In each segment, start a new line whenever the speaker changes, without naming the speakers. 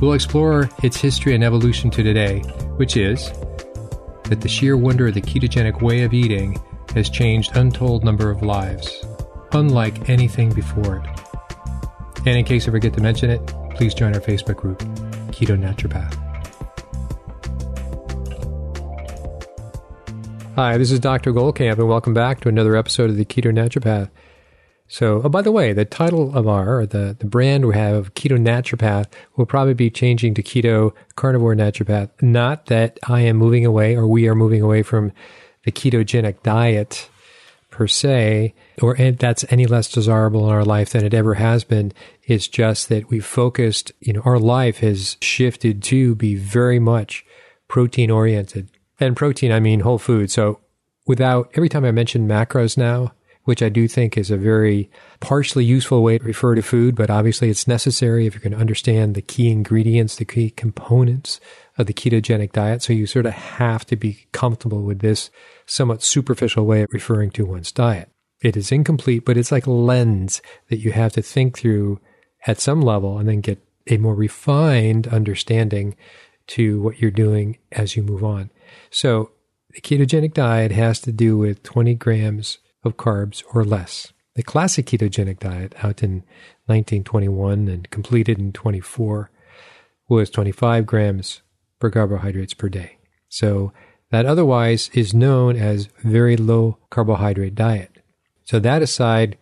We'll explore its history and evolution to today, which is that the sheer wonder of the ketogenic way of eating has changed untold number of lives, unlike anything before it. And in case I forget to mention it, please join our Facebook group, Keto Naturopath. Hi, this is Dr. Goldkamp, and welcome back to another episode of the Keto Naturopath. So, oh, by the way, the title of our, the, the brand we have, Keto Naturopath, will probably be changing to Keto Carnivore Naturopath. Not that I am moving away or we are moving away from the ketogenic diet per se, or that's any less desirable in our life than it ever has been. It's just that we focused, you know, our life has shifted to be very much protein oriented. And protein, I mean whole food. So without, every time I mention macros now, which I do think is a very partially useful way to refer to food, but obviously it's necessary if you're going to understand the key ingredients, the key components of the ketogenic diet. So you sort of have to be comfortable with this somewhat superficial way of referring to one's diet. It is incomplete, but it's like a lens that you have to think through at some level and then get a more refined understanding to what you're doing as you move on. So the ketogenic diet has to do with 20 grams of carbs or less. The classic ketogenic diet, out in 1921 and completed in 24, was 25 grams per carbohydrates per day. So that otherwise is known as very low carbohydrate diet. So that aside,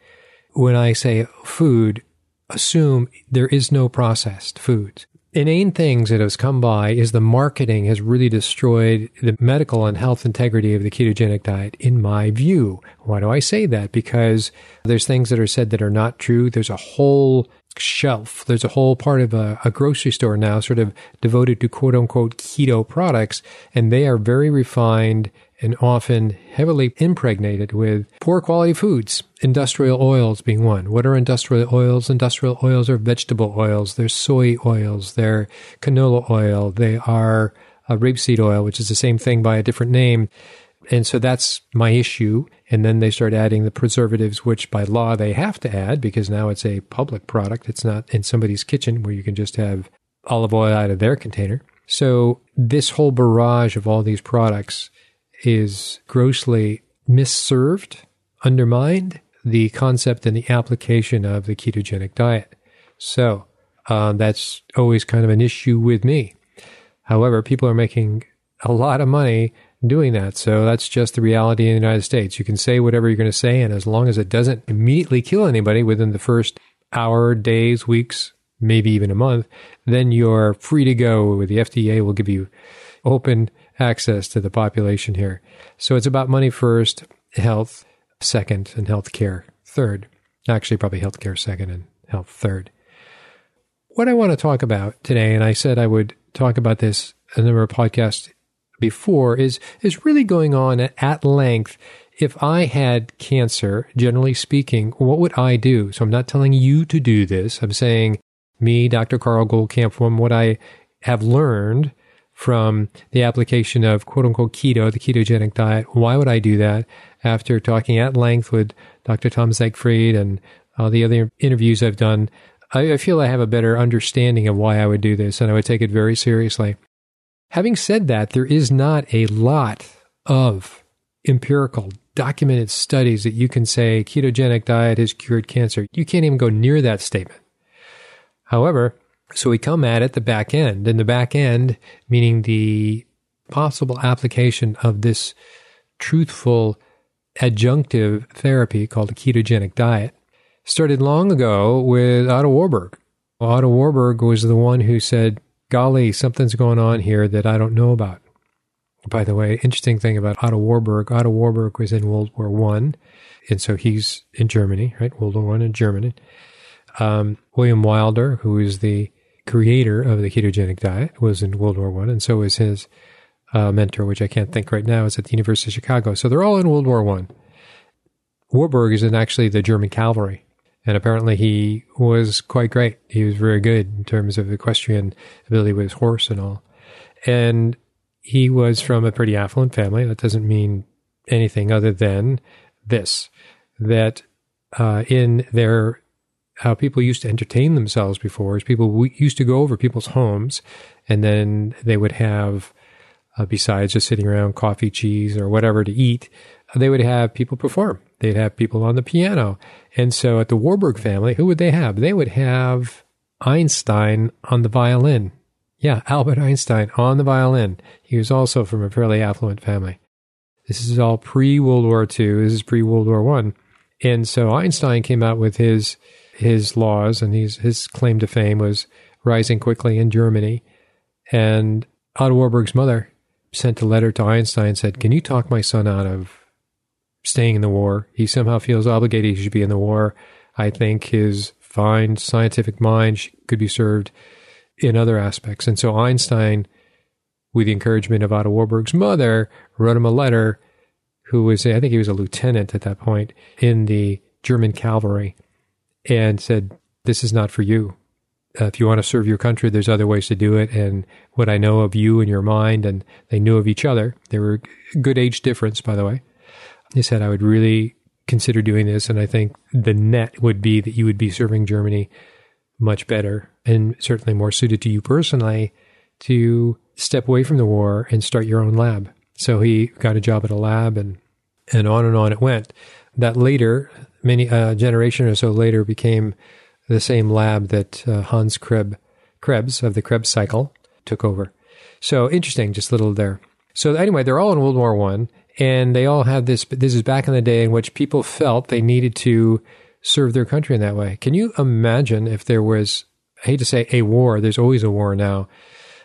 when I say food, assume there is no processed foods inane things that has come by is the marketing has really destroyed the medical and health integrity of the ketogenic diet, in my view. Why do I say that? Because there's things that are said that are not true. There's a whole shelf. There's a whole part of a, a, grocery store now sort of devoted to quote unquote keto products, and they are very refined and often heavily impregnated with poor quality foods, industrial oils being one. What are industrial oils? Industrial oils are vegetable oils, they're soy oils, they're canola oil, they are uh, rapeseed oil, which is the same thing by a different name. And so that's my issue. And then they start adding the preservatives, which by law they have to add because now it's a public product. It's not in somebody's kitchen where you can just have olive oil out of their container. So this whole barrage of all these products is grossly misserved, undermined the concept and the application of the ketogenic diet. So uh, that's always kind of an issue with me. However, people are making a lot of money doing that. So that's just the reality in the United States. You can say whatever you're going to say, and as long as it doesn't immediately kill anybody within the first hour, days, weeks, maybe even a month, then you're free to go. The FDA will give you open access to the population here. So it's about money first, health second, and health care third. Actually, probably health care second and health third. What I want to talk about today, and I said I would talk about this a number of podcasts before, is is really going on at length. If I had cancer, generally speaking, what would I do? So I'm not telling you to do this. I'm saying me, Dr. Carl Goldkamp, from what I have learned from the application of quote unquote keto, the ketogenic diet. Why would I do that? After talking at length with Dr. Tom Seyfried and all the other interviews I've done, I, I feel I have a better understanding of why I would do this and I would take it very seriously. Having said that, there is not a lot of empirical documented studies that you can say ketogenic diet has cured cancer. You can't even go near that statement. However, so we come at it the back end, and the back end meaning the possible application of this truthful adjunctive therapy called a ketogenic diet. Started long ago with Otto Warburg. Otto Warburg was the one who said, Golly, something's going on here that I don't know about. By the way, interesting thing about Otto Warburg, Otto Warburg was in World War One, and so he's in Germany, right? World War One in Germany. Um, William Wilder, who is the creator of the ketogenic diet, was in World War One, and so is his uh, mentor, which I can't think right now, is at the University of Chicago. So they're all in World War One. Warburg is in actually the German cavalry, and apparently he was quite great. He was very good in terms of equestrian ability with his horse and all. And he was from a pretty affluent family. That doesn't mean anything other than this that uh, in their how people used to entertain themselves before is people used to go over people's homes and then they would have uh, besides just sitting around coffee cheese or whatever to eat they would have people perform. They'd have people on the piano. And so at the warburg family who would they have? They would have einstein on the violin. Yeah albert einstein on the violin. He was also from a fairly affluent family. This is all pre World War II. This is pre World War One, and so Einstein came out with his his laws, and his his claim to fame was rising quickly in Germany. And Otto Warburg's mother sent a letter to Einstein and said, "Can you talk my son out of staying in the war? He somehow feels obligated he should be in the war. I think his fine scientific mind could be served in other aspects." And so Einstein with the encouragement of Otto Warburg's mother, wrote him a letter, who was, I think he was a lieutenant at that point in the German cavalry, and said, This is not for you. Uh, if you want to serve your country, there's other ways to do it. And what I know of you and your mind, and they knew of each other. They were good age difference, by the way. He said, I would really consider doing this. And I think the net would be that you would be serving Germany much better and certainly more suited to you personally to step away from the war and start your own lab. So he got a job at a lab and, and on and on it went. That later, many uh, generation or so later, became the same lab that uh, Hans Kreb, Krebs of the Krebs cycle took over. So interesting, just little there. So anyway, they're all in World War One, and they all have this. This is back in the day in which people felt they needed to serve their country in that way. Can you imagine if there was? I hate to say a war. There's always a war now,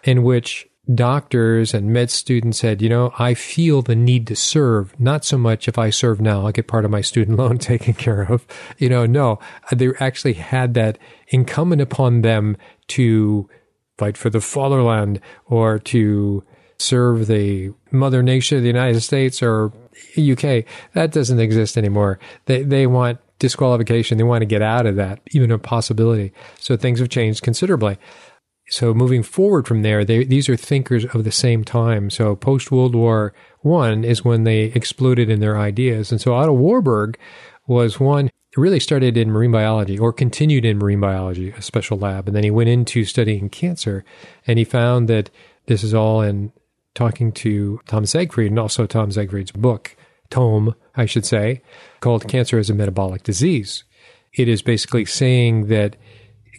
in which doctors and med students said, you know, I feel the need to serve, not so much if I serve now, I'll get part of my student loan taken care of. You know, no, they actually had that incumbent upon them to fight for the fatherland or to serve the mother nation of the United States or UK. That doesn't exist anymore. They, they want disqualification. They want to get out of that, even a possibility. So things have changed considerably so moving forward from there, they, these are thinkers of the same time. So post World War One is when they exploded in their ideas, and so Otto Warburg was one really started in marine biology or continued in marine biology, a special lab, and then he went into studying cancer, and he found that this is all in talking to Tom Seyfried and also Tom Seyfried's book, tome, I should say, called Cancer as a Metabolic Disease. It is basically saying that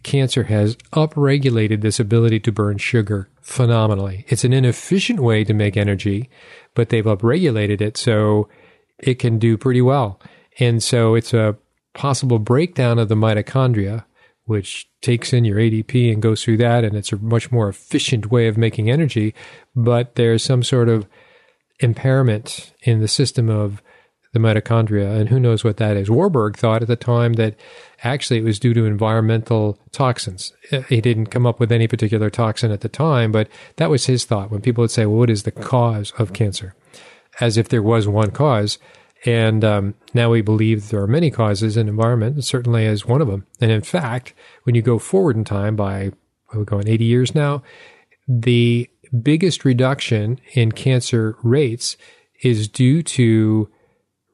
cancer has upregulated this ability to burn sugar phenomenally. It's an inefficient way to make energy, but they've upregulated it so it can do pretty well. And so it's a possible breakdown of the mitochondria, which takes in your ADP and goes through that. And it's a much more efficient way of making energy. But there's some sort of impairment in the system of the mitochondria, and who knows what that is. Warburg thought at the time that actually it was due to environmental toxins. He didn't come up with any particular toxin at the time, but that was his thought when people would say, well, what is the cause of cancer? As if there was one cause. And um, now we believe there are many causes, and environment certainly is one of them. And in fact, when you go forward in time by, we're going 80 years now, the biggest reduction in cancer rates is due to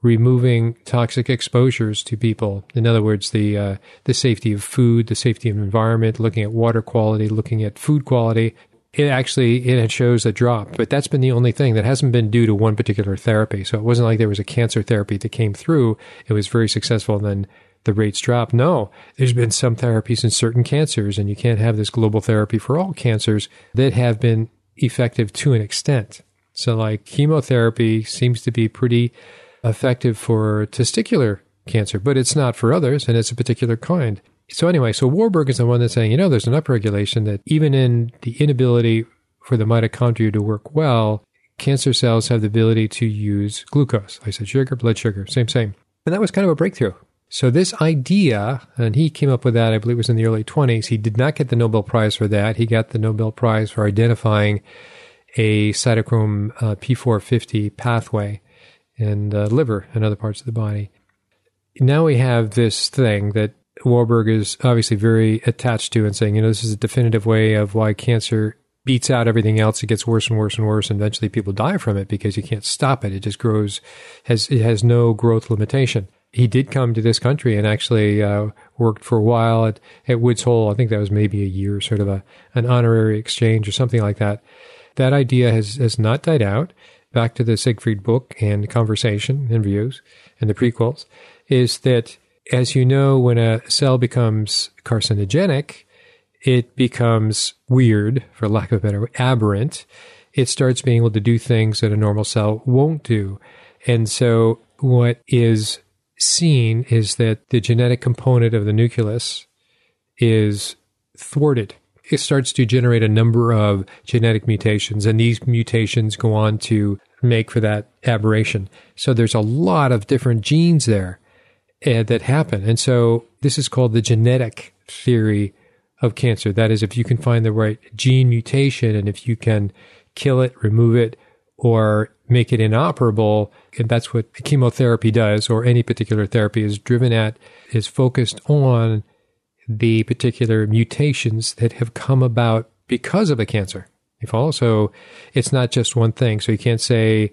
removing toxic exposures to people. In other words, the uh, the safety of food, the safety of environment, looking at water quality, looking at food quality. It actually it shows a drop, but that's been the only thing that hasn't been due to one particular therapy. So it wasn't like there was a cancer therapy that came through. It was very successful, and then the rates drop. No, there's been some therapies in certain cancers, and you can't have this global therapy for all cancers that have been effective to an extent. So, like chemotherapy seems to be pretty effective for testicular cancer, but it's not for others, and it's a particular kind. So, anyway, so Warburg is the one that's saying, you know, there's an upregulation that even in the inability for the mitochondria to work well, cancer cells have the ability to use glucose. I said sugar, blood sugar, same, same. And that was kind of a breakthrough. So this idea, and he came up with that, I believe it was in the early 20s. He did not get the Nobel Prize for that. He got the Nobel Prize for identifying a cytochrome uh, P450 pathway in the liver and other parts of the body. Now we have this thing that Warburg is obviously very attached to and saying, you know, this is a definitive way of why cancer beats out everything else. It gets worse and worse and worse. And eventually people die from it because you can't stop it. It just grows, has, it has no growth limitation. He did come to this country and actually uh, worked for a while at, at Woods Hole. I think that was maybe a year, sort of a, an honorary exchange or something like that. That idea has, has not died out. Back to the Seyfried book and conversation and views and the prequels is that, as you know, when a cell becomes carcinogenic, it becomes weird, for lack of a better word, aberrant. It starts being able to do things that a normal cell won't do. And so what is seen is that the genetic component of the nucleus is thwarted. It starts to generate a number of genetic mutations, and these mutations go on to make for that aberration. So there's a lot of different genes there uh, that happen. And so this is called the genetic theory of cancer. That is, if you can find the right gene mutation and if you can kill it, remove it, or make it inoperable, and that's what chemotherapy does, or any particular therapy is driven at, is focused on the particular mutations that have come about because of a cancer. You follow? So it's not just one thing. So you can't say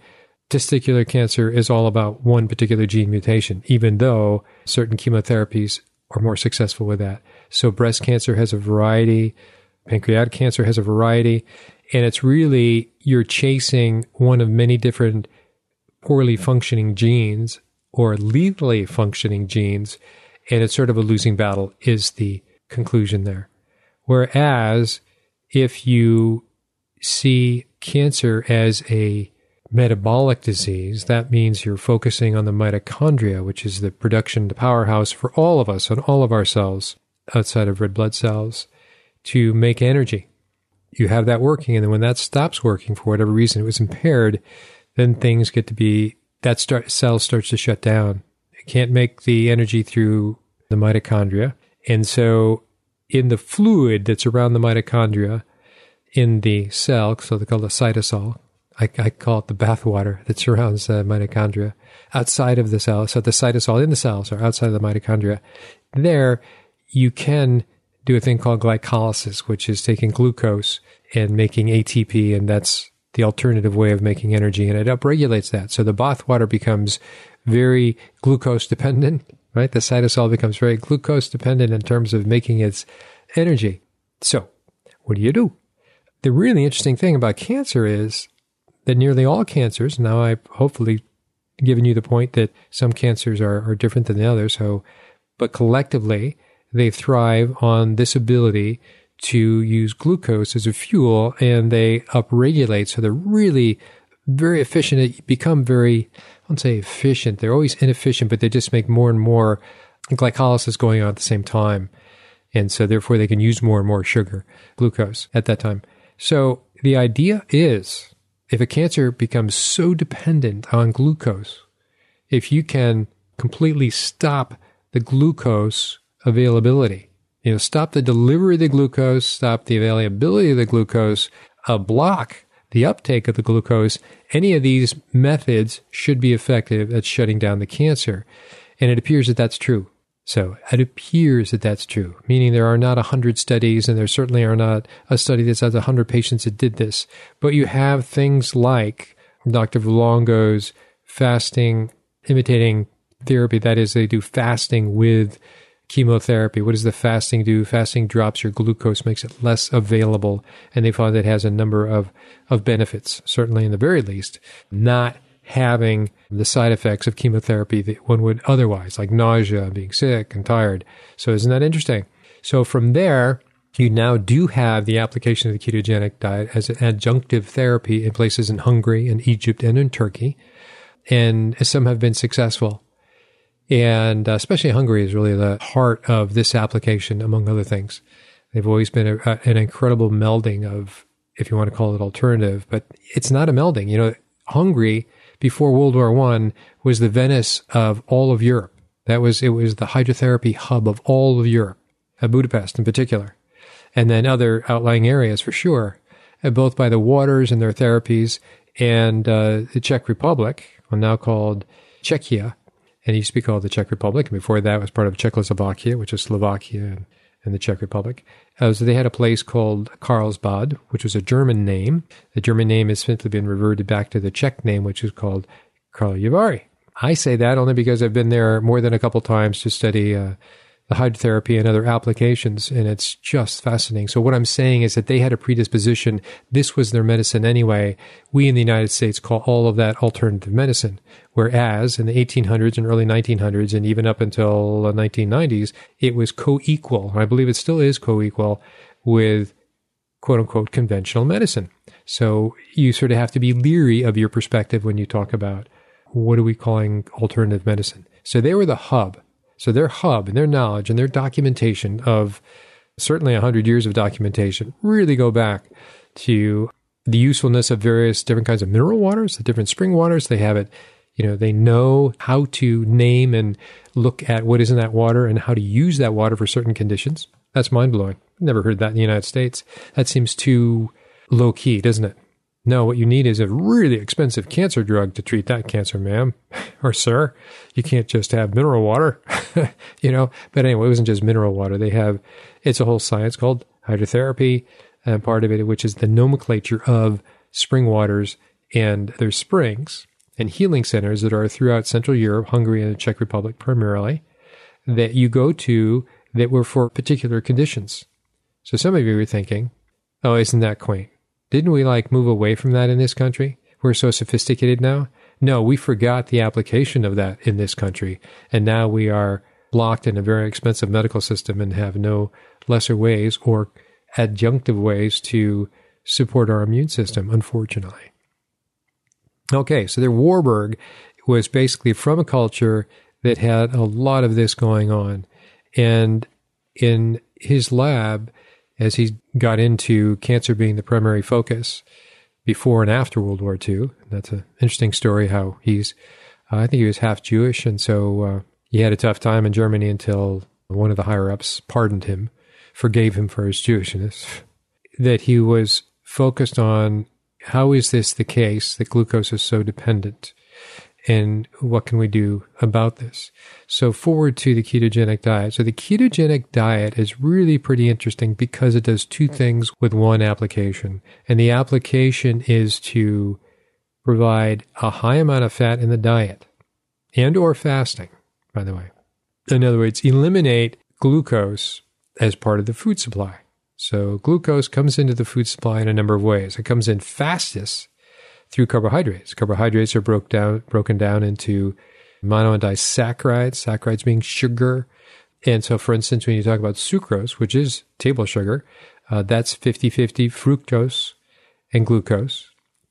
testicular cancer is all about one particular gene mutation, even though certain chemotherapies are more successful with that. So breast cancer has a variety, pancreatic cancer has a variety, and it's really you're chasing one of many different poorly functioning genes or lethally functioning genes, and it's sort of a losing battle, is the conclusion there. Whereas if you see cancer as a metabolic disease, that means you're focusing on the mitochondria, which is the production, the powerhouse for all of us and all of our cells outside of red blood cells to make energy. You have that working, and then when that stops working for whatever reason, it was impaired, then things get to be that start cell starts to shut down. Can't make the energy through the mitochondria, and so in the fluid that's around the mitochondria in the cell, so they call it cytosol. I, I call it the bathwater that surrounds the mitochondria outside of the cell. So the cytosol in the cells are outside of the mitochondria. There, you can do a thing called glycolysis, which is taking glucose and making ATP, and that's the alternative way of making energy, and it upregulates that. So the bathwater becomes very glucose dependent, right? The cytosol becomes very glucose dependent in terms of making its energy. So, what do you do? The really interesting thing about cancer is that nearly all cancers, now I've hopefully given you the point that some cancers are, are different than the others, so, but collectively, they thrive on this ability to use glucose as a fuel and they upregulate. So they're really very efficient. They become very, I won't say efficient. They're always inefficient, but they just make more and more glycolysis going on at the same time. And so therefore they can use more and more sugar, glucose at that time. So the idea is if a cancer becomes so dependent on glucose, if you can completely stop the glucose availability. You know, stop the delivery of the glucose, stop the availability of the glucose, a block the uptake of the glucose. Any of these methods should be effective at shutting down the cancer. And it appears that that's true. So it appears that that's true, meaning there are not 100 studies and there certainly are not a study that says 100 patients that did this. But you have things like Dr. Vulongo's fasting, imitating therapy. That is, they do fasting with chemotherapy. What does the fasting do? Fasting drops your glucose, makes it less available, and they that it has a number of, of benefits, certainly in the very least, not having the side effects of chemotherapy that one would otherwise, like nausea, being sick and tired. So isn't that interesting? So from there, you now do have the application of the ketogenic diet as an adjunctive therapy in places in Hungary and Egypt and in Turkey. And some have been successful. And uh, especially Hungary is really the heart of this application, among other things. They've always been a, a, an incredible melding of, if you want to call it alternative, but it's not a melding. You know, Hungary before World War One was the Venice of all of Europe. That was, it was the hydrotherapy hub of all of Europe, uh, Budapest in particular and then other outlying areas for sure, uh, both by the waters and their therapies, and uh, the Czech Republic, now called Czechia, and it used to be called the Czech Republic. And before that, was part of Czechoslovakia, which is Slovakia and, and the Czech Republic. Uh, so they had a place called Karlsbad, which was a German name. The German name has simply been reverted back to the Czech name, which is called Karlovy Vary. I say that only because I've been there more than a couple times to study uh, the hydrotherapy and other applications, and it's just fascinating. So what I'm saying is that they had a predisposition. This was their medicine anyway. We in the United States call all of that alternative medicine, whereas in the 1800s and early 1900s, and even up until the 1990s, it was co-equal. And I believe it still is co-equal with quote unquote conventional medicine. So you sort of have to be leery of your perspective when you talk about what are we calling alternative medicine. So they were the hub so their hub and their knowledge and their documentation of certainly 100 years of documentation really go back to the usefulness of various different kinds of mineral waters, the different spring waters. They have it, you know, they know how to name and look at what is in that water and how to use that water for certain conditions. That's mind blowing. Never heard that in the United States. That seems too low key, doesn't it? No, what you need is a really expensive cancer drug to treat that cancer, ma'am or sir. You can't just have mineral water, you know. But anyway, it wasn't just mineral water. They have, it's a whole science called hydrotherapy, and part of it, which is the nomenclature of spring waters and there's springs and healing centers that are throughout Central Europe, Hungary, and the Czech Republic primarily, that you go to that were for particular conditions. So some of you are thinking, oh, isn't that quaint? Didn't we like move away from that in this country? We're so sophisticated now. No, we forgot the application of that in this country. And now we are blocked in a very expensive medical system and have no lesser ways or adjunctive ways to support our immune system, unfortunately. Okay, so the Warburg was basically from a culture that had a lot of this going on. And in his lab, as he got into cancer being the primary focus before and after World War II. That's an interesting story how he's, uh, I think he was half Jewish, and so uh, he had a tough time in Germany until one of the higher ups pardoned him, forgave him for his Jewishness. That he was focused on how is this the case that glucose is so dependent and what can we do about this? So forward to the ketogenic diet. So the ketogenic diet is really pretty interesting because it does two things with one application. And the application is to provide a high amount of fat in the diet and or fasting, by the way. In other words, eliminate glucose as part of the food supply. So glucose comes into the food supply in a number of ways. It comes in fastest through carbohydrates. Carbohydrates are broke down, broken down into mono and disaccharides, saccharides being sugar. And so, for instance, when you talk about sucrose, which is table sugar, uh, that's 50 50 fructose and glucose.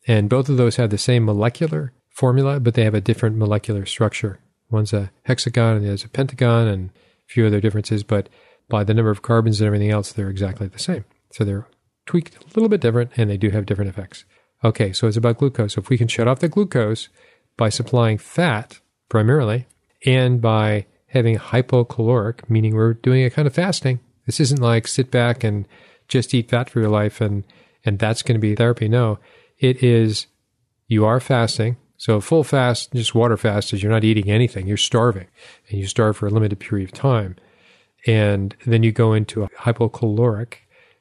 And both of those have the same molecular formula, but they have a different molecular structure. One's a hexagon and the other's a pentagon and a few other differences, but by the number of carbons and everything else, they're exactly the same. So they're tweaked a little bit different and they do have different effects. Okay, so it's about glucose. So if we can shut off the glucose by supplying fat primarily and by having hypocaloric, meaning we're doing a kind of fasting. This isn't like sit back and just eat fat for your life and and that's going to be therapy. No, it is you are fasting. So full fast, just water fast is you're not eating anything. You're starving and you starve for a limited period of time. And then you go into a hypocaloric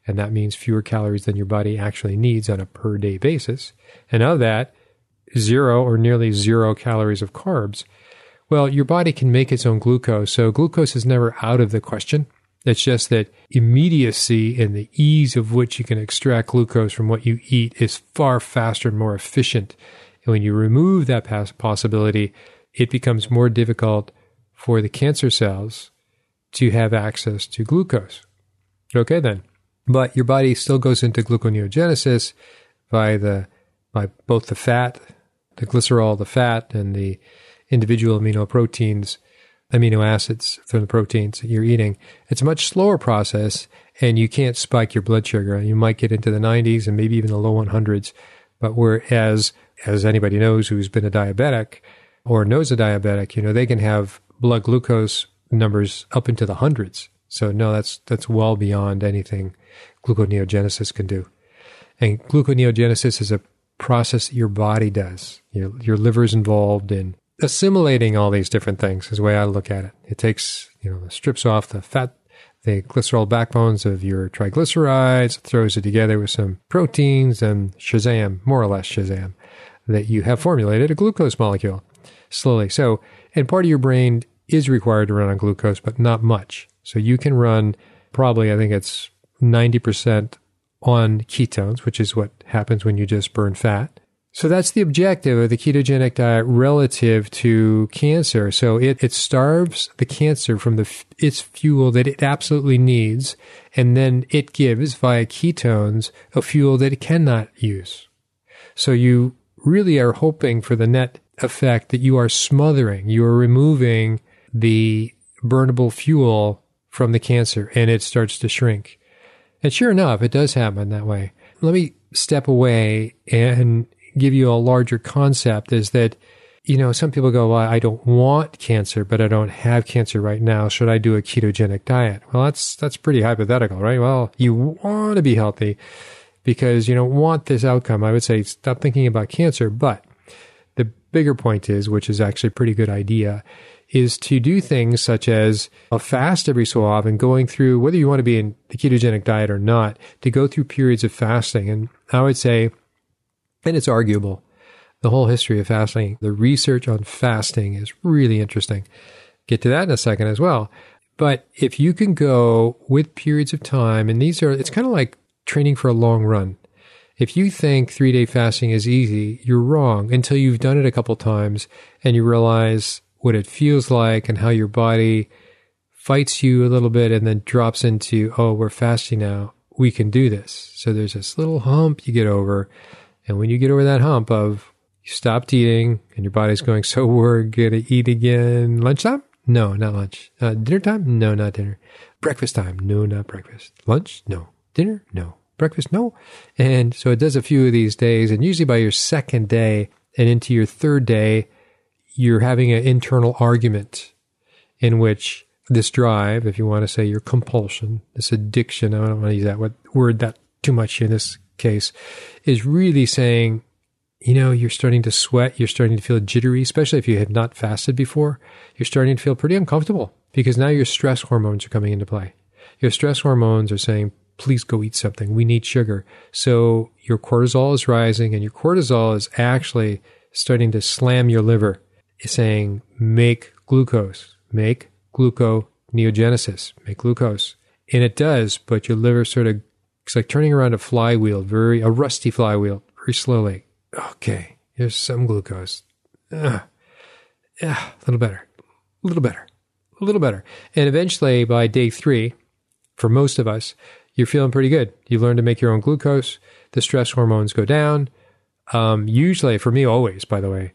and that means fewer calories than your body actually needs on a per day basis. And of that, zero or nearly zero calories of carbs. Well, your body can make its own glucose, so glucose is never out of the question. It's just that immediacy and the ease of which you can extract glucose from what you eat is far faster and more efficient. And when you remove that possibility, it becomes more difficult for the cancer cells to have access to glucose. Okay, then. But your body still goes into gluconeogenesis by the by both the fat, the glycerol, the fat, and the individual amino proteins, amino acids from the proteins that you're eating. It's a much slower process, and you can't spike your blood sugar. You might get into the 90s and maybe even the low 100s. But whereas, as anybody knows who's been a diabetic or knows a diabetic, you know, they can have blood glucose numbers up into the hundreds. So no, that's that's well beyond anything gluconeogenesis can do. And gluconeogenesis is a process your body does. Your your is involved in assimilating all these different things. Is the way I look at it. It takes you know strips off the fat, the glycerol backbones of your triglycerides, throws it together with some proteins, and shazam, more or less shazam, that you have formulated a glucose molecule slowly. So, and part of your brain is required to run on glucose, but not much. So you can run probably, I think it's 90% on ketones, which is what happens when you just burn fat. So that's the objective of the ketogenic diet relative to cancer. So it, it starves the cancer from the its fuel that it absolutely needs, and then it gives via ketones a fuel that it cannot use. So you really are hoping for the net effect that you are smothering, you are removing the burnable fuel from the cancer and it starts to shrink. And sure enough, it does happen that way. Let me step away and give you a larger concept is that, you know, some people go, well, I don't want cancer, but I don't have cancer right now. Should I do a ketogenic diet? Well, that's, that's pretty hypothetical, right? Well, you want to be healthy because you don't want this outcome. I would say stop thinking about cancer, but the bigger point is, which is actually a pretty good idea, is to do things such as a fast every so often, going through whether you want to be in the ketogenic diet or not, to go through periods of fasting. And I would say, and it's arguable, the whole history of fasting, the research on fasting is really interesting. Get to that in a second as well. But if you can go with periods of time, and these are, it's kind of like training for a long run. If you think three day fasting is easy, you're wrong until you've done it a couple times and you realize what it feels like and how your body fights you a little bit and then drops into, oh, we're fasting now. We can do this. So there's this little hump you get over. And when you get over that hump of you stopped eating and your body's going, so we're going to eat again lunchtime? No, not lunch. Uh, dinner time? No, not dinner. Breakfast time? No, not breakfast. Lunch? No. Dinner? No. Breakfast? No. And so it does a few of these days. And usually by your second day and into your third day, you're having an internal argument in which this drive, if you want to say your compulsion, this addiction, I don't want to use that word that too much in this case, is really saying, you know, you're starting to sweat, you're starting to feel jittery, especially if you have not fasted before. You're starting to feel pretty uncomfortable because now your stress hormones are coming into play. Your stress hormones are saying, please go eat something. We need sugar. So your cortisol is rising and your cortisol is actually starting to slam your liver saying make glucose, make gluconeogenesis, make glucose. And it does, but your liver sort of, it's like turning around a flywheel, very, a rusty flywheel, very slowly. Okay, here's some glucose. Ugh. Yeah, a little better, a little better, a little better. And eventually by day three, for most of us, you're feeling pretty good. You learn to make your own glucose. The stress hormones go down. Um, usually, for me, always, by the way,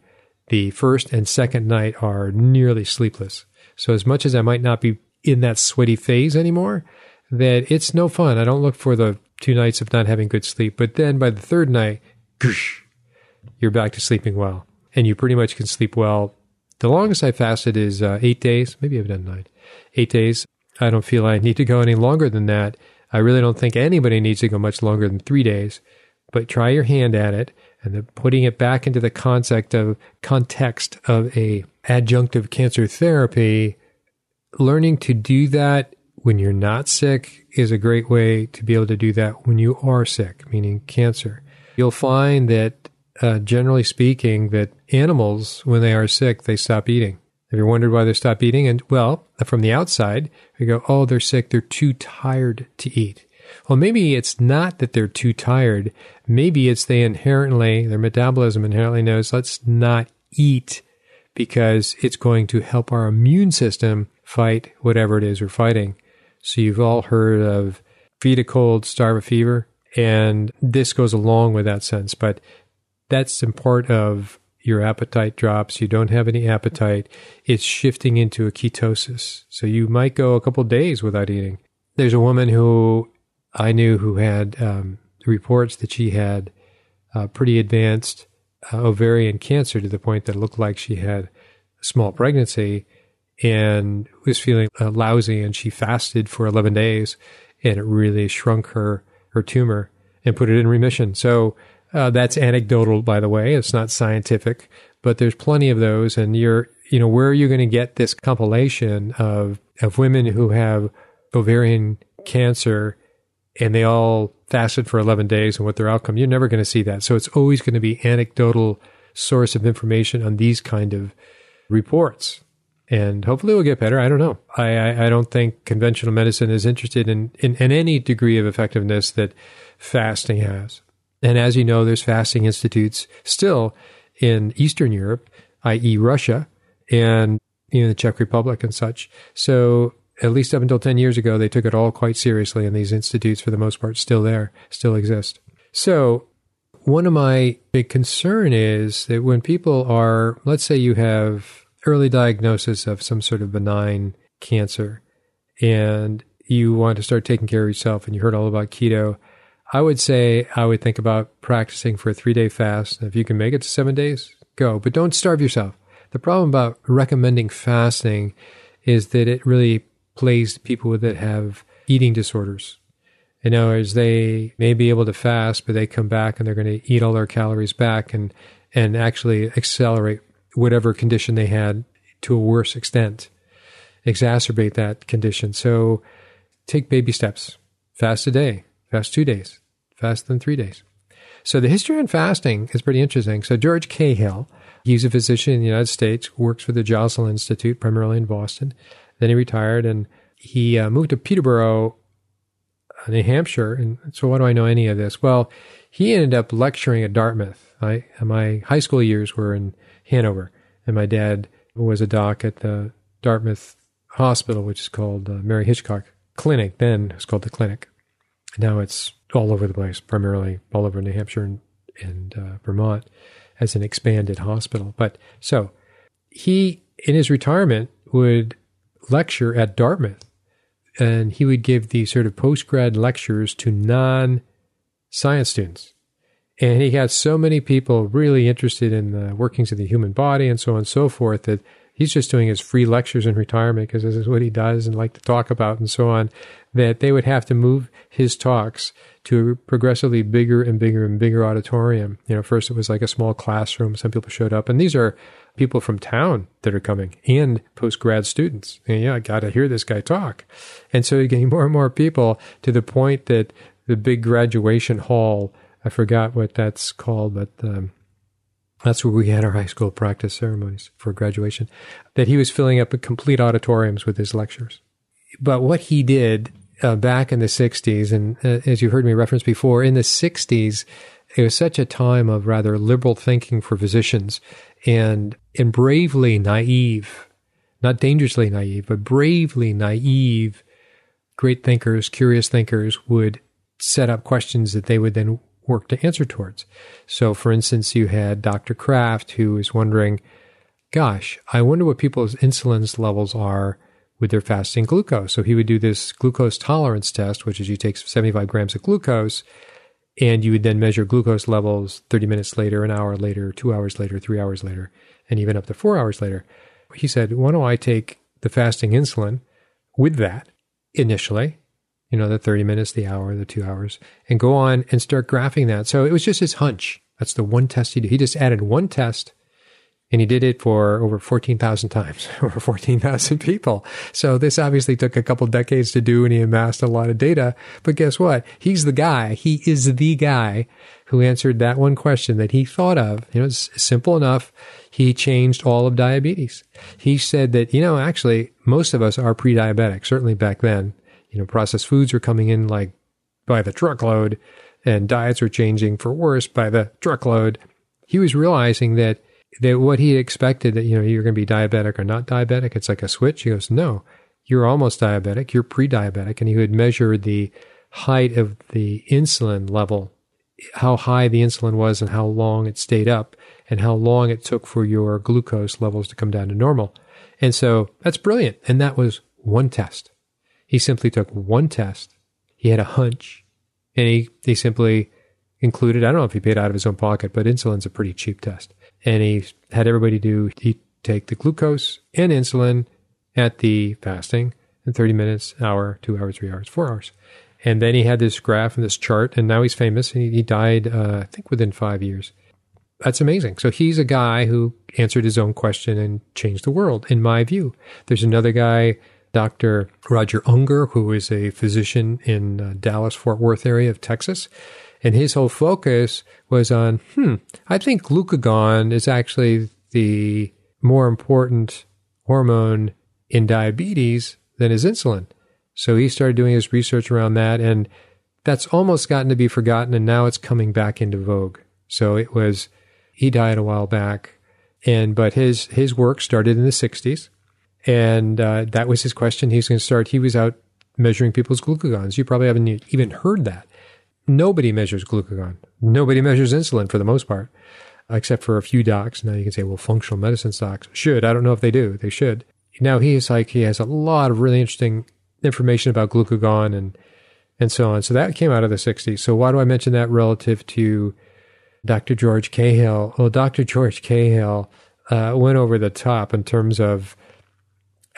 the first and second night are nearly sleepless. So as much as I might not be in that sweaty phase anymore, that it's no fun. I don't look for the two nights of not having good sleep. But then by the third night, goosh, you're back to sleeping well. And you pretty much can sleep well. The longest I fasted is uh, eight days. Maybe I've done nine. Eight days. I don't feel I need to go any longer than that. I really don't think anybody needs to go much longer than three days. But try your hand at it and then putting it back into the concept of context of a adjunctive cancer therapy, learning to do that when you're not sick is a great way to be able to do that when you are sick, meaning cancer. You'll find that, uh, generally speaking, that animals, when they are sick, they stop eating. Have you wondered why they stop eating? And well, from the outside, we go, oh, they're sick. They're too tired to eat. Well, maybe it's not that they're too tired. Maybe it's they inherently, their metabolism inherently knows let's not eat because it's going to help our immune system fight whatever it is we're fighting. So you've all heard of feed a cold, starve a fever. And this goes along with that sense. But that's in part of your appetite drops. You don't have any appetite. It's shifting into a ketosis. So you might go a couple days without eating. There's a woman who I knew who had um, reports that she had uh, pretty advanced uh, ovarian cancer to the point that it looked like she had a small pregnancy and was feeling uh, lousy. And she fasted for 11 days and it really shrunk her, her tumor and put it in remission. So uh, that's anecdotal, by the way. It's not scientific, but there's plenty of those. And you're, you know, where are you going to get this compilation of, of women who have ovarian cancer and they all fasted for 11 days and what their outcome? You're never going to see that. So it's always going to be anecdotal source of information on these kind of reports. And hopefully it will get better. I don't know. I, I, I don't think conventional medicine is interested in, in, in any degree of effectiveness that fasting has. And as you know, there's fasting institutes still in Eastern Europe, i.e., Russia and you know, the Czech Republic and such. So at least up until 10 years ago, they took it all quite seriously, and these institutes, for the most part, still there, still exist. So one of my big concern is that when people are, let's say you have early diagnosis of some sort of benign cancer and you want to start taking care of yourself and you heard all about keto, I would say I would think about practicing for a three day fast. If you can make it to seven days, go, but don't starve yourself. The problem about recommending fasting is that it really plays people that have eating disorders. In other words, they may be able to fast, but they come back and they're going to eat all their calories back and, and actually accelerate whatever condition they had to a worse extent, exacerbate that condition. So take baby steps. Fast a day, fast two days, fast then three days. So the history on fasting is pretty interesting. So George Cahill, he's a physician in the United States, works for the Joslin Institute, primarily in Boston. Then he retired and he uh, moved to Peterborough, uh, New Hampshire. And so why do I know any of this? Well, he ended up lecturing at Dartmouth. I, my high school years were in Hanover, and my dad was a doc at the Dartmouth Hospital, which is called uh, Mary Hitchcock Clinic. Then it was called the Clinic. Now it's all over the place, primarily all over New Hampshire and, and uh, Vermont as an expanded hospital. But so he, in his retirement, would lecture at Dartmouth and he would give these sort of post grad lectures to non science students. And he got so many people really interested in the workings of the human body and so on and so forth that he's just doing his free lectures in retirement because this is what he does and like to talk about and so on, that they would have to move his talks to a progressively bigger and bigger and bigger auditorium. You know, first it was like a small classroom. Some people showed up and these are people from town that are coming and post grad students. And yeah, I got to hear this guy talk. And so you're getting more and more people to the point that the big graduation hall I forgot what that's called, but um, that's where we had our high school practice ceremonies for graduation. That he was filling up complete auditoriums with his lectures. But what he did uh, back in the 60s, and uh, as you heard me reference before, in the 60s, it was such a time of rather liberal thinking for physicians and, and bravely naive, not dangerously naive, but bravely naive great thinkers, curious thinkers would set up questions that they would then work to answer towards. So, for instance, you had Dr. Kraft who was wondering, gosh, I wonder what people's insulin levels are with their fasting glucose. So he would do this glucose tolerance test, which is you take 75 grams of glucose and you would then measure glucose levels 30 minutes later, an hour later, two hours later, three hours later, and even up to four hours later. He said, why don't I take the fasting insulin with that initially you know, the 30 minutes, the hour, the two hours, and go on and start graphing that. So it was just his hunch. That's the one test he did. He just added one test and he did it for over 14,000 times, over 14,000 people. So this obviously took a couple decades to do and he amassed a lot of data. But guess what? He's the guy. He is the guy who answered that one question that he thought of. You know, it's simple enough. He changed all of diabetes. He said that, you know, actually most of us are pre-diabetic, certainly back then you know, processed foods were coming in like by the truckload and diets were changing for worse by the truckload. He was realizing that that what he expected that, you know, you're going to be diabetic or not diabetic, it's like a switch. He goes, no, you're almost diabetic. You're pre-diabetic. And he would measure the height of the insulin level, how high the insulin was and how long it stayed up and how long it took for your glucose levels to come down to normal. And so that's brilliant. And that was one test. He simply took one test. He had a hunch and he, he simply included, I don't know if he paid out of his own pocket, but insulin's a pretty cheap test. And he had everybody do, he take the glucose and insulin at the fasting in 30 minutes, hour, two hours, three hours, four hours. And then he had this graph and this chart, and now he's famous. And he, died, uh, I think, within five years. That's amazing. So he's a guy who answered his own question and changed the world, in my view. There's another guy, Dr. Roger Unger, who is a physician in uh, Dallas, Fort Worth area of Texas. And his whole focus was on, hmm, I think glucagon is actually the more important hormone in diabetes than is insulin. So he started doing his research around that, and that's almost gotten to be forgotten, and now it's coming back into vogue. So it was he died a while back, and but his his work started in the '60s, and uh, that was his question. He's going to start. He was out measuring people's glucagons. You probably haven't even heard that. Nobody measures glucagon. Nobody measures insulin for the most part, except for a few docs. Now you can say, well, functional medicine docs should. I don't know if they do. They should. Now he is like he has a lot of really interesting information about glucagon and and so on. So that came out of the 60s. So why do I mention that relative to Dr. George Cahill? Well, Dr. George Cahill uh, went over the top in terms of,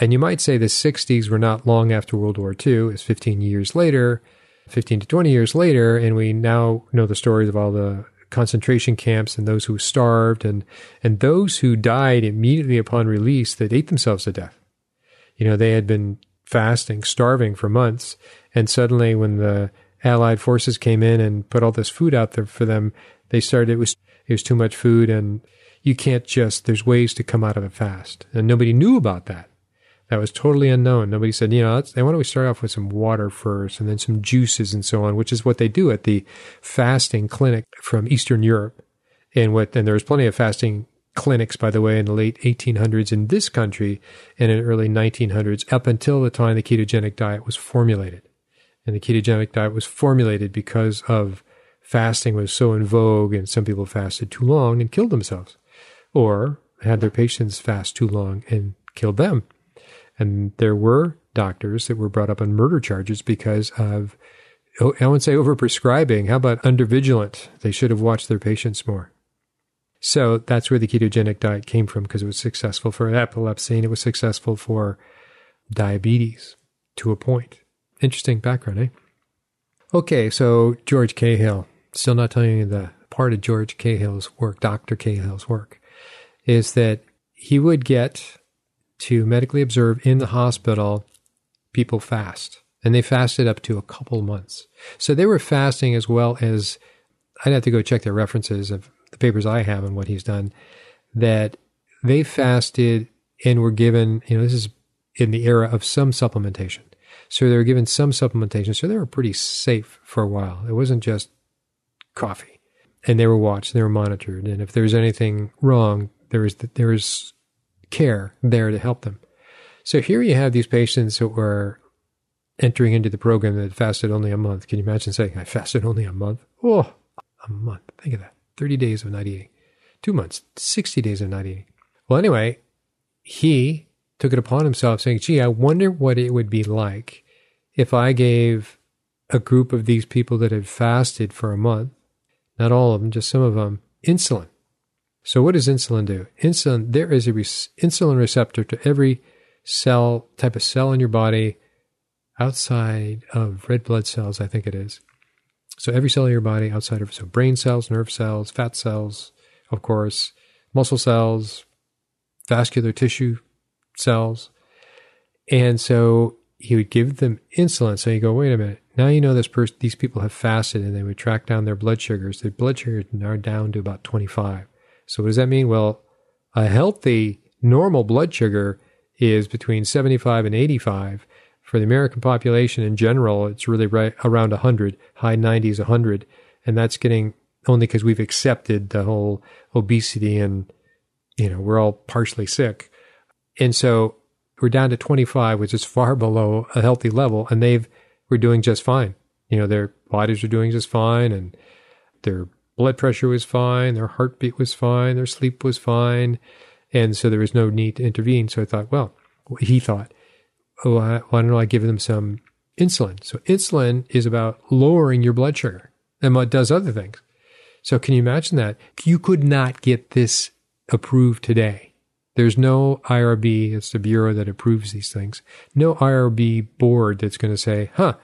and you might say the 60s were not long after World War II. It's 15 years later, 15 to 20 years later, and we now know the stories of all the concentration camps and those who starved and and those who died immediately upon release that ate themselves to death. You know, they had been fasting, starving for months. And suddenly, when the Allied forces came in and put all this food out there for them, they started, it was, it was too much food. And you can't just, there's ways to come out of a fast. And nobody knew about that. That was totally unknown. Nobody said, you know, let's, why don't we start off with some water first and then some juices and so on, which is what they do at the fasting clinic from Eastern Europe. And what, and there was plenty of fasting clinics, by the way, in the late 1800s in this country and in early 1900s, up until the time the ketogenic diet was formulated. And the ketogenic diet was formulated because of fasting was so in vogue, and some people fasted too long and killed themselves, or had their patients fast too long and killed them. And there were doctors that were brought up on murder charges because of, oh, I wouldn't say overprescribing. How about undervigilant? They should have watched their patients more. So that's where the ketogenic diet came from because it was successful for epilepsy and it was successful for diabetes to a point. Interesting background, eh? Okay, so George Cahill, still not telling you the part of George Cahill's work, Dr. Cahill's work, is that he would get to medically observe in the hospital people fast. And they fasted up to a couple months. So they were fasting as well as I'd have to go check their references of the papers I have and what he's done, that they fasted and were given, you know, this is in the era of some supplementation. So they were given some supplementation. So they were pretty safe for a while. It wasn't just coffee. And they were watched, they were monitored. And if there was anything wrong, there was, there was care there to help them. So here you have these patients who were entering into the program that fasted only a month. Can you imagine saying, I fasted only a month? Oh, a month. Think of that. 30 days of not eating, two months, 60 days of not eating. Well, anyway, he took it upon himself saying, gee, I wonder what it would be like if I gave a group of these people that had fasted for a month, not all of them, just some of them, insulin. So what does insulin do? Insulin, there is a re- insulin receptor to every cell, type of cell in your body outside of red blood cells, I think it is. So every cell in your body outside of so brain cells, nerve cells, fat cells, of course, muscle cells, vascular tissue cells. And so he would give them insulin. So you go, wait a minute. Now you know this person, these people have fasted and they would track down their blood sugars. Their blood sugars are down to about 25. So what does that mean? Well, a healthy normal blood sugar is between 75 and 85 for the American population in general, it's really right around 100, high 90s, 100. And that's getting only because we've accepted the whole obesity and, you know, we're all partially sick. And so we're down to 25, which is far below a healthy level. And they've, we're doing just fine. You know, their bodies were doing just fine and their blood pressure was fine, their heartbeat was fine, their sleep was fine. And so there was no need to intervene. So I thought, well, he thought, oh, why don't I give them some insulin? So insulin is about lowering your blood sugar and what does other things. So can you imagine that? You could not get this approved today. There's no IRB, it's the bureau that approves these things. No IRB board that's going to say, huh,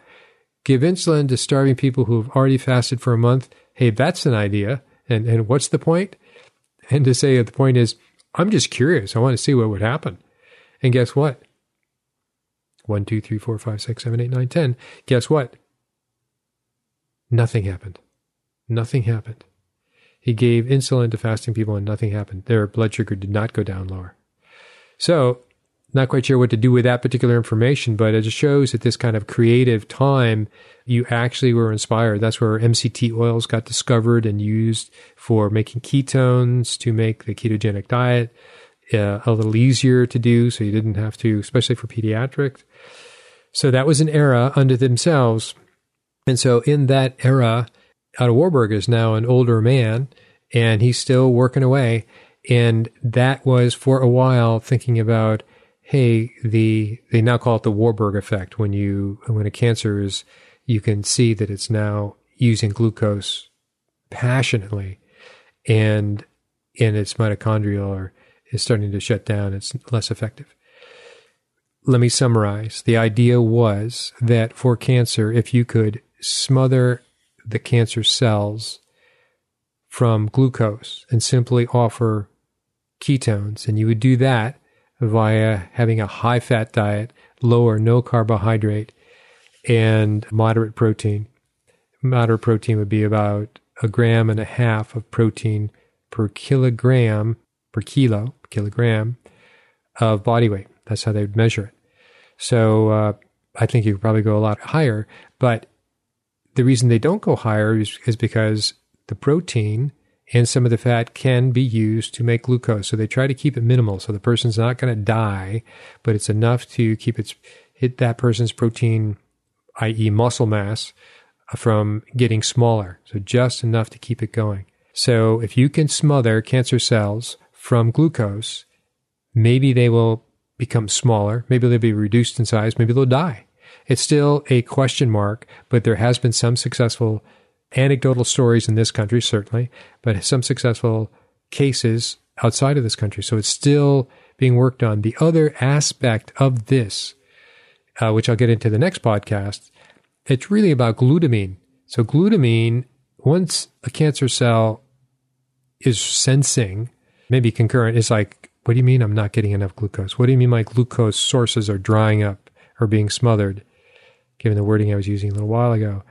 give insulin to starving people who have already fasted for a month. Hey, that's an idea. And, and what's the point? And to say the point is, I'm just curious. I want to see what would happen. And guess what? One, two, three, four, five, six, seven, eight, nine, ten. Guess what? Nothing happened. Nothing happened. He gave insulin to fasting people and nothing happened. Their blood sugar did not go down lower. So, not quite sure what to do with that particular information, but it just shows that this kind of creative time, you actually were inspired. That's where MCT oils got discovered and used for making ketones to make the ketogenic diet uh, a little easier to do. So you didn't have to, especially for pediatrics. So that was an era unto themselves. And so in that era, Otto Warburg is now an older man and he's still working away. And that was for a while thinking about, hey, the they now call it the Warburg effect. When you when a cancer is, you can see that it's now using glucose passionately, and and its mitochondrial are, is starting to shut down. It's less effective. Let me summarize. The idea was that for cancer, if you could smother the cancer cells from glucose and simply offer ketones. And you would do that via having a high fat diet, low or no carbohydrate, and moderate protein. Moderate protein would be about a gram and a half of protein per kilogram, per kilo, kilogram of body weight. That's how they would measure it. So uh, I think you could probably go a lot higher, but the reason they don't go higher is, is because the protein and some of the fat can be used to make glucose. So they try to keep it minimal. So the person's not going to die, but it's enough to keep its hit that person's protein, i.e., muscle mass, from getting smaller. So just enough to keep it going. So if you can smother cancer cells from glucose, maybe they will become smaller. Maybe they'll be reduced in size. Maybe they'll die. It's still a question mark, but there has been some successful anecdotal stories in this country, certainly, but some successful cases outside of this country. So it's still being worked on. The other aspect of this, uh, which I'll get into the next podcast, it's really about glutamine. So glutamine, once a cancer cell is sensing, maybe concurrent, is like, what do you mean I'm not getting enough glucose? What do you mean my glucose sources are drying up or being smothered? given the wording I was using a little while ago,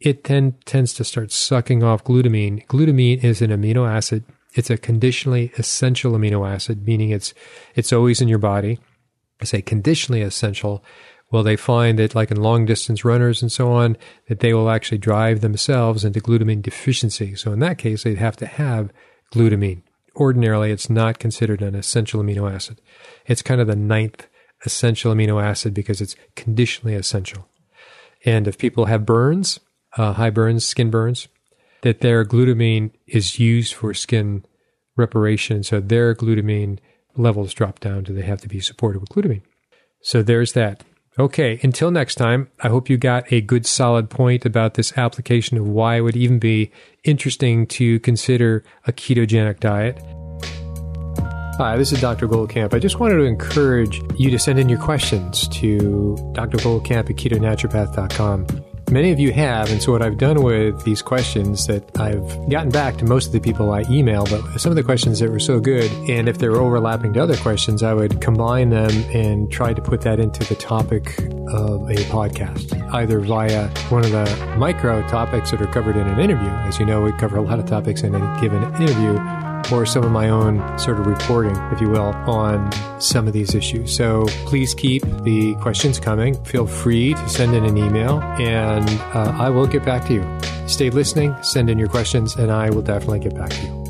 it then tends to start sucking off glutamine. Glutamine is an amino acid. It's a conditionally essential amino acid, meaning it's it's always in your body. I say conditionally essential. Well, they find that, like in long distance runners and so on, that they will actually drive themselves into glutamine deficiency. So in that case, they'd have to have glutamine. Ordinarily, it's not considered an essential amino acid. It's kind of the ninth essential amino acid because it's conditionally essential. And if people have burns, uh, high burns, skin burns, that their glutamine is used for skin reparation. So their glutamine levels drop down to they have to be supported with glutamine. So there's that. Okay, until next time, I hope you got a good solid point about this application of why it would even be interesting to consider a ketogenic diet. Hi, this is Dr. Goldkamp. I just wanted to encourage you to send in your questions to drgoldkamp at ketonaturopath.com. Many of you have, and so what I've done with these questions that I've gotten back to most of the people I email, but some of the questions that were so good, and if they were overlapping to other questions, I would combine them and try to put that into the topic of a podcast, either via one of the micro topics that are covered in an interview. As you know, we cover a lot of topics in a given interview or some of my own sort of reporting, if you will, on some of these issues. So please keep the questions coming. Feel free to send in an email and uh, I will get back to you. Stay listening, send in your questions, and I will definitely get back to you.